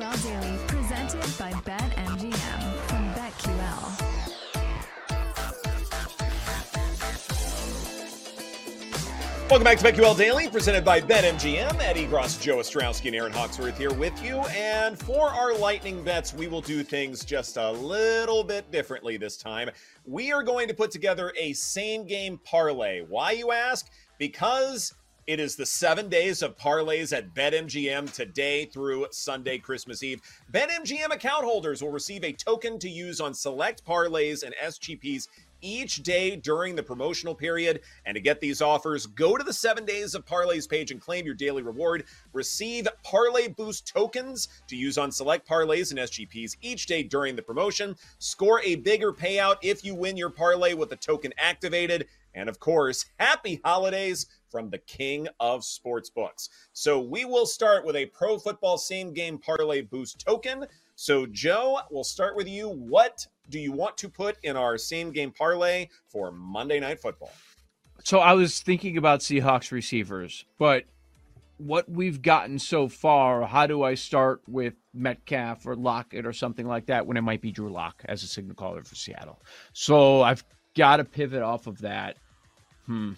BetQL Daily, presented by BetMGM from BetQL. Welcome back to BetQL Daily, presented by BetMGM. Eddie Gross, Joe Ostrowski, and Erin Hawksworth here with you. And for our lightning bets, we will do things just a little bit differently this time. We are going to put together a same game parlay. Why, you ask? Because it is the seven days of parlays at BetMGM today through Sunday, Christmas Eve. BetMGM account holders will receive a token to use on select parlays and SGPs each day during the promotional period. And to get these offers, go to the seven days of parlays page and claim your daily reward. Receive parlay boost tokens to use on select parlays and SGPs each day during the promotion. Score a bigger payout if you win your parlay with the token activated. And of course, happy holidays from the king of sportsbooks. So we will start with a pro football same game parlay boost token. So, Joe, we'll start with you. What do you want to put in our same game parlay for Monday Night Football? So, I was thinking about Seahawks receivers, but what we've gotten so far, how do I start with Metcalf or Lockett or something like that when it might be Drew Lock as a signal caller for Seattle? So, I've got to pivot off of that. Hmm.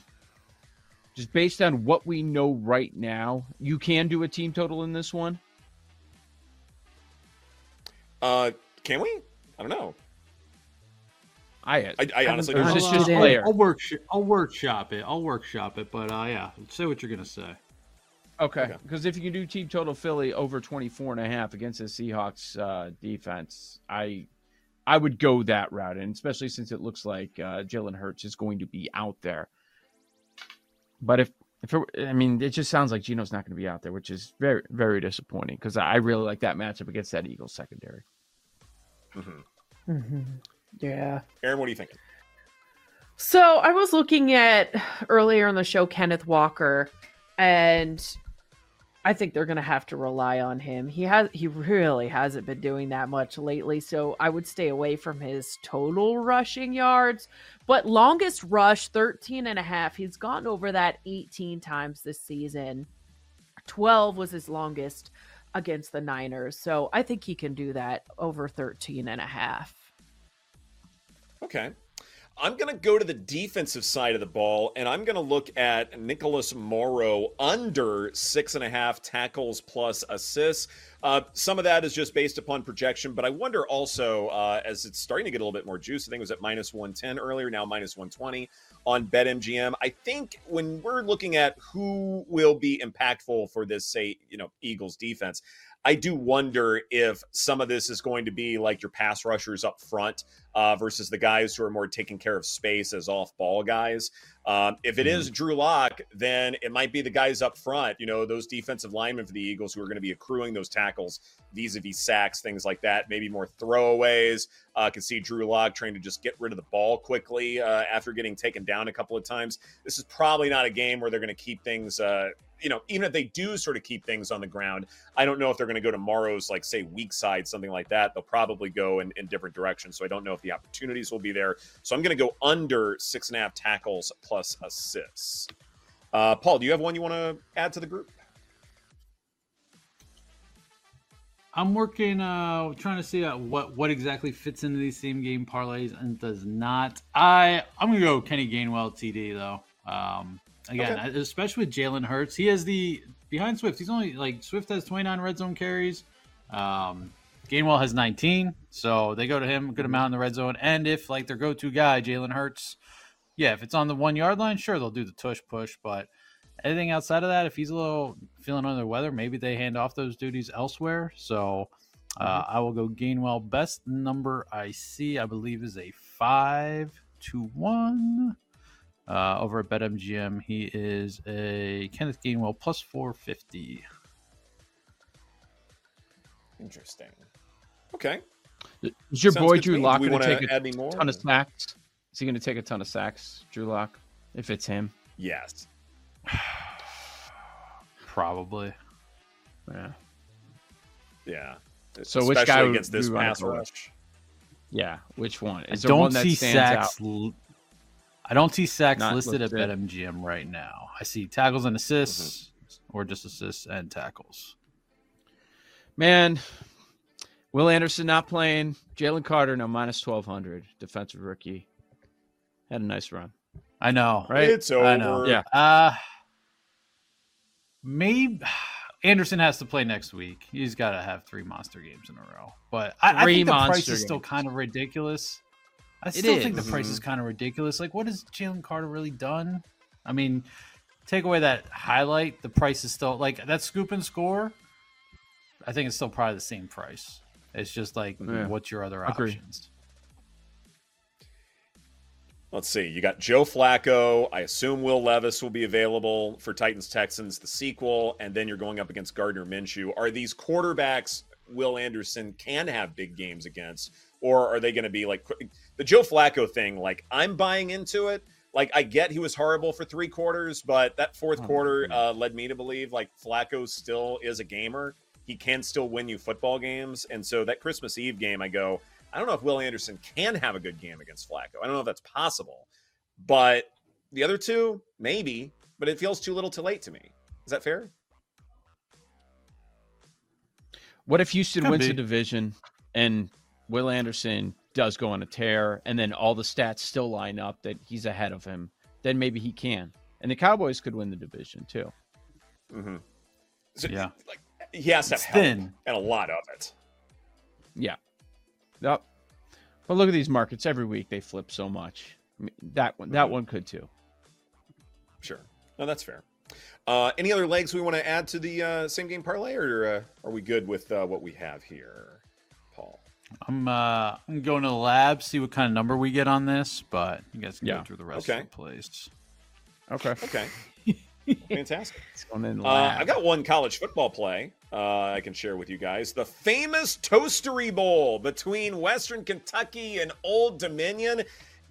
Just based on what we know right now, you can do a team total in this one. Uh, can we? I don't know. I I, I honestly don't is know. this just I'll, player? I'll work. I'll workshop it. I'll workshop it. But uh, yeah, say what you're gonna say. Okay. Okay. Because if you can do team total Philly over 24 and a half against the Seahawks uh, defense, I I would go that route. And especially since it looks like uh, Jalen Hurts is going to be out there. But if, if it, I mean, it just sounds like Gino's not going to be out there, which is very, very disappointing because I really like that matchup against that Eagles secondary. Mhm. Yeah. Erin, what are you thinking? So I was looking at earlier in the show Kenneth Walker, and I think they're gonna have to rely on him. He has he really hasn't been doing that much lately, so I would stay away from his total rushing yards. But longest rush 13 and a half. He's gone over that 18 times this season. 12 was his longest against the Niners. So I think he can do that over 13 and a half. Okay. I'm going to go to the defensive side of the ball, and I'm going to look at Nicholas Morrow under six and a half tackles plus assists. Uh, some of that is just based upon projection, but I wonder also, uh, as it's starting to get a little bit more juice, I think it was at minus 110 earlier, now minus 120 on BetMGM. I think when we're looking at who will be impactful for this, say, you know, Eagles defense, I do wonder if some of this is going to be like your pass rushers up front uh, versus the guys who are more taking care of space as off ball guys. Um, if it is Drew Lock, then it might be the guys up front, you know, those defensive linemen for the Eagles who are going to be accruing those tackles vis a vis sacks, things like that, maybe more throwaways. Uh, can see Drew Lock trying to just get rid of the ball quickly uh, after getting taken down a couple of times. This is probably not a game where they're going to keep things. Uh, you know, even if they do sort of keep things on the ground, I don't know if they're going to go to Morrow's, like, say, weak side, something like that. They'll probably go in, in different directions. So I don't know if the opportunities will be there. So I'm going to go under six and a half tackles plus assists. Uh, Paul, do you have one you want to add to the group? I'm working, uh, trying to see uh, what what exactly fits into these same game parlays and does not. I I'm gonna go Kenny Gainwell TD though. Um, again, Okay. especially with Jalen Hurts, he has the behind Swift. He's only like Swift has 29 red zone carries. Um, Gainwell has 19, so they go to him a good amount in the red zone. And if like their go-to guy, Jalen Hurts, yeah, if it's on the one yard line, sure they'll do the tush push, but anything outside of that, if he's a little feeling under the weather, maybe they hand off those duties elsewhere. So uh, I will go Gainwell. Best number I see, I believe, is a five to one. Uh, over at BetMGM, he is a Kenneth Gainwell plus 450. Interesting. Okay. Is your Sounds boy Drew me. Lock Do we going to take a add any more? ton of sacks? Is he going to take a ton of sacks, Drew Lock, if it's him? Yes. Probably. Yeah. Yeah. So which guy would against this pass rush? Yeah. Which one? Is there don't one that see stands sacks. out? l- I don't see sacks Not listed at listed. BetMGM right now. I see tackles and assists, Mm-hmm. or just assists and tackles. Man, Will Anderson not playing. Jalen Carter no, minus twelve hundred. Defensive rookie had a nice run. I know. Right? It's over. I know. Yeah. Uh maybe Anderson has to play next week. He's got to have three monster games in a row. But I, I Three think the price monster is still kind of ridiculous. I still think the is. price is mm-hmm. kind of ridiculous. Like, what has Jalen Carter really done? I mean, take away that highlight, the price is still like that scoop and score. I think it's still probably the same price. It's just like, Yeah. what's your other Agree. options? Let's see. You got Joe Flacco. I assume Will Levis will be available for Titans Texans, the sequel, and then you're going up against Gardner Minshew. Are these quarterbacks Will Anderson can have big games against, or are they going to be like the Joe Flacco thing? Like I'm buying into it. Like I get he was horrible for three quarters, but that fourth Oh, quarter uh, led me to believe like Flacco still is a gamer. He can still win you football games, and so that Christmas Eve game, I go. I don't know if Will Anderson can have a good game against Flacco. I don't know if that's possible, but the other two, maybe, but it feels too little too late to me. Is that fair? What if Houston Could wins the division and Will Anderson does go on a tear, and then all the stats still line up that he's ahead of him? Then maybe he can, and the Cowboys could win the division too. Mm-hmm. So, Yeah. like he has to have It's help thin. and a lot of it. Yeah. Yep. But look at these markets every week; they flip so much. I mean, that one, that Mhm. one could too. Sure, no, that's fair. Uh, any other legs we want to add to the uh, same game parlay, or uh, are we good with uh, what we have here, Paul? I'm uh I'm going to the lab, see what kind of number we get on this, but you guys can Yeah. go through the rest Okay. of the place. Okay. Okay, fantastic. It's going in the Uh, lab. I got one college football play uh, I can share with you guys. The famous Toastery Bowl between Western Kentucky and Old Dominion.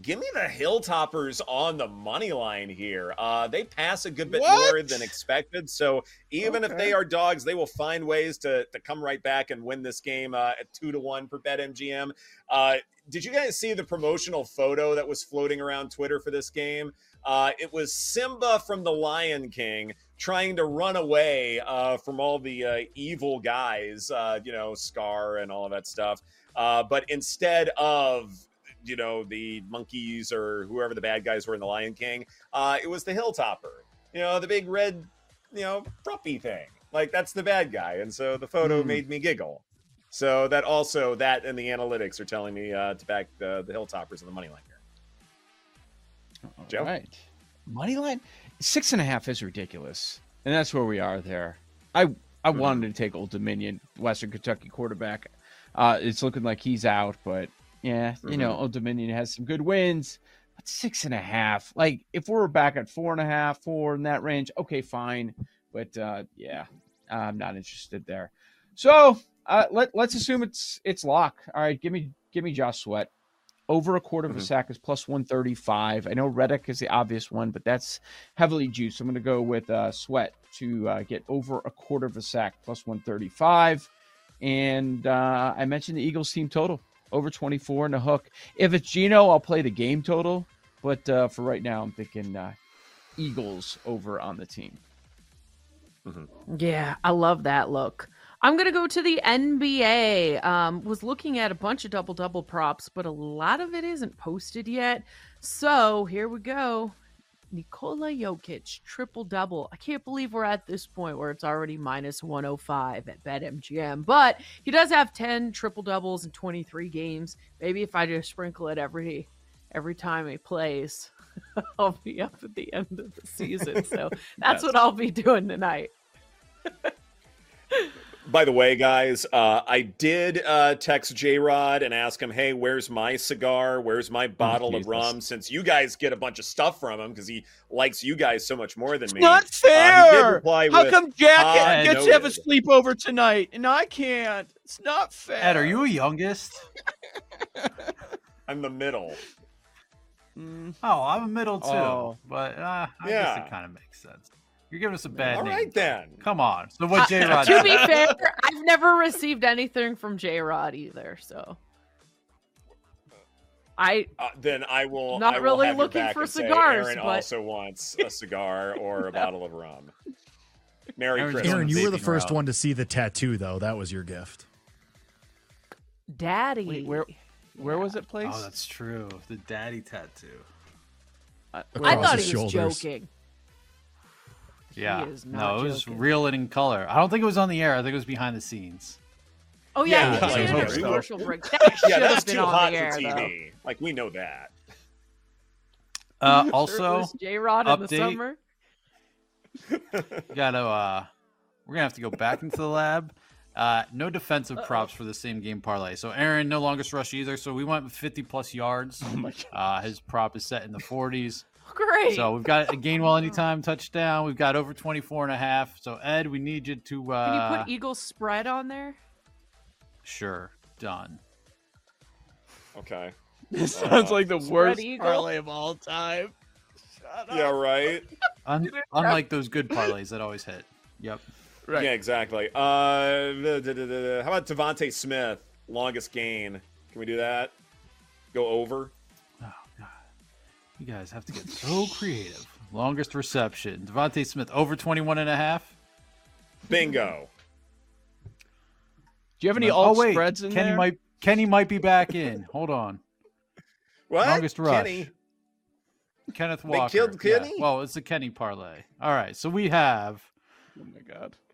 Give me the Hilltoppers on the money line here. Uh, they pass a good bit more than expected. So even if they are dogs, they will find ways to, to come right back and win this game uh, at two to one per bet MGM. Uh, did you guys see the promotional photo that was floating around Twitter for this game? Uh, it was Simba from The Lion King trying to run away uh, from all the uh, evil guys, uh, you know, Scar and all of that stuff. Uh, but instead of, you know, the monkeys or whoever the bad guys were in The Lion King, uh, it was the Hilltopper, you know, the big red, you know, frumpy thing. Like that's the bad guy. And so the photo Hmm. made me giggle. So that also, that and the analytics are telling me uh, to back the, the Hilltoppers on the money line here. Joe? All right. Money line six and a half is ridiculous, and that's where we are there. I I Mm-hmm. wanted to take Old Dominion, Western Kentucky quarterback. Uh, it's looking like he's out, but yeah, you know, Mm-hmm. Old Dominion has some good wins. But six and a half, like if we're back at four and a half, four in that range, okay, fine. But uh, yeah, I'm not interested there. So uh, let let's assume it's it's lock. All right, give me give me Josh Sweat over a quarter of a Mhm. sack is plus 135. I know Reddick is the obvious one, but that's heavily juiced. I'm going to go with uh, Sweat to uh, get over a quarter of a sack plus 135. And uh, I mentioned the Eagles team total over 24 and a hook. If it's Gino, I'll play the game total. But uh, for right now, I'm thinking uh, Eagles over on the team. Yeah, I love that look. I'm gonna go to the NBA. Um, was looking at a bunch of double double props, but a lot of it isn't posted yet. So here we go. Nikola Jokic triple double. I can't believe we're at this point where it's already minus 105 at BetMGM. But he does have 10 triple doubles in 23 games. Maybe if I just sprinkle it every every time he plays, I'll be up at the end of the season. So that's what I'll be doing tonight. By the way, guys, uh, I did uh, text J Rod and ask him, "Hey, where's my cigar? Where's my bottle of rum?" Since you guys get a bunch of stuff from him because he likes you guys so much more than me. Not Uh, he did fair. reply How with, come Jack "I gets to have a sleepover tonight and I can't? It's not fair. Ed, are you a youngest? I'm the middle. Mm, Oh, I'm a middle too. Oh. But uh, I Yeah. guess it kind of makes sense. You're giving us a bad All name. right then. Come on. So what Uh, J Rod to be fair, I've never received anything from J Rod either, so I Uh, then I will. Not I will really have looking for and say cigars, Erin but- also wants a cigar or a bottle of rum. Merry Erin's Christmas. Erin, you were the first route. one to see the tattoo, though. That was your gift. Daddy. Wait, where where was it placed? Oh, that's true. The daddy tattoo. Uh, I thought his he was shoulders. joking. Yeah. is no, it was joking. real and in color. I don't think it was on the air. I think it was behind the scenes. Oh yeah, Yeah, he I did hope a so. commercial break. That Yeah, should that's been too on hot the for air, though. TV. Like we know that. Uh, also, J Rod in the summer. gotta uh, we're gonna have to go back into the lab. Uh, no defensive props for the same game parlay. So Erin no longest rush either. So we went 50 plus yards. Oh my Uh, his prop is set in the 40s. Great. So we've got a Gainwell anytime touchdown. We've got over 24 and a half. So Ed, we need you to uh Can uh, you put Eagles spread on there? sure done. Okay. This sounds like the worst eagle. parlay of all time. Shut up. Yeah, right. Un- unlike those good parlays that always hit. Yep. Right. Yeah, exactly. Uh, da- da- da- da- how about DeVonta Smith, longest gain? Can we do that? Go over. Oh god. You guys have to get so creative. Longest reception. DeVonta Smith over 21 and a half. Bingo. Do you have any oh alt wait, spreads in Kenny there? might Kenny might be back in. Hold on. What? Longest rush. Kenny. Kenneth They Walker. killed Yeah. Kenny? Well, it's a Kenny parlay. All right, so we have. Oh my god.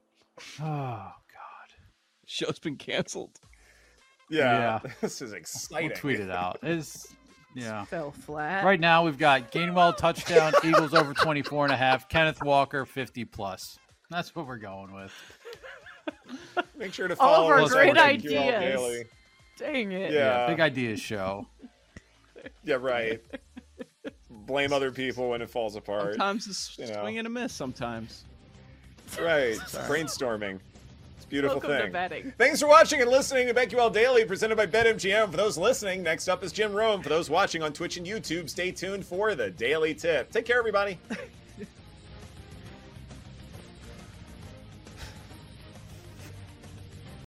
Oh God. Show's been canceled. Yeah. Yeah. This is exciting. We'll tweet it out. It's yeah. Fell flat. Right now we've got Gainwell touchdown, Eagles over 24 and a half, Kenneth Walker 50 plus. That's what we're going with. Make sure to All follow of our us great on ideas. Daily. Dang it. Yeah. Big ideas show. Yeah, right. Blame other people when it falls apart. Sometimes it's you know. swing and a miss. Sometimes. Right. Brainstorming. Beautiful Welcome to thing. betting. Thanks for watching and listening to BetQL Daily, presented by BetMGM. For those listening, next up is Jim Rome. For those watching on Twitch and YouTube, stay tuned for the Daily Tip. Take care, everybody.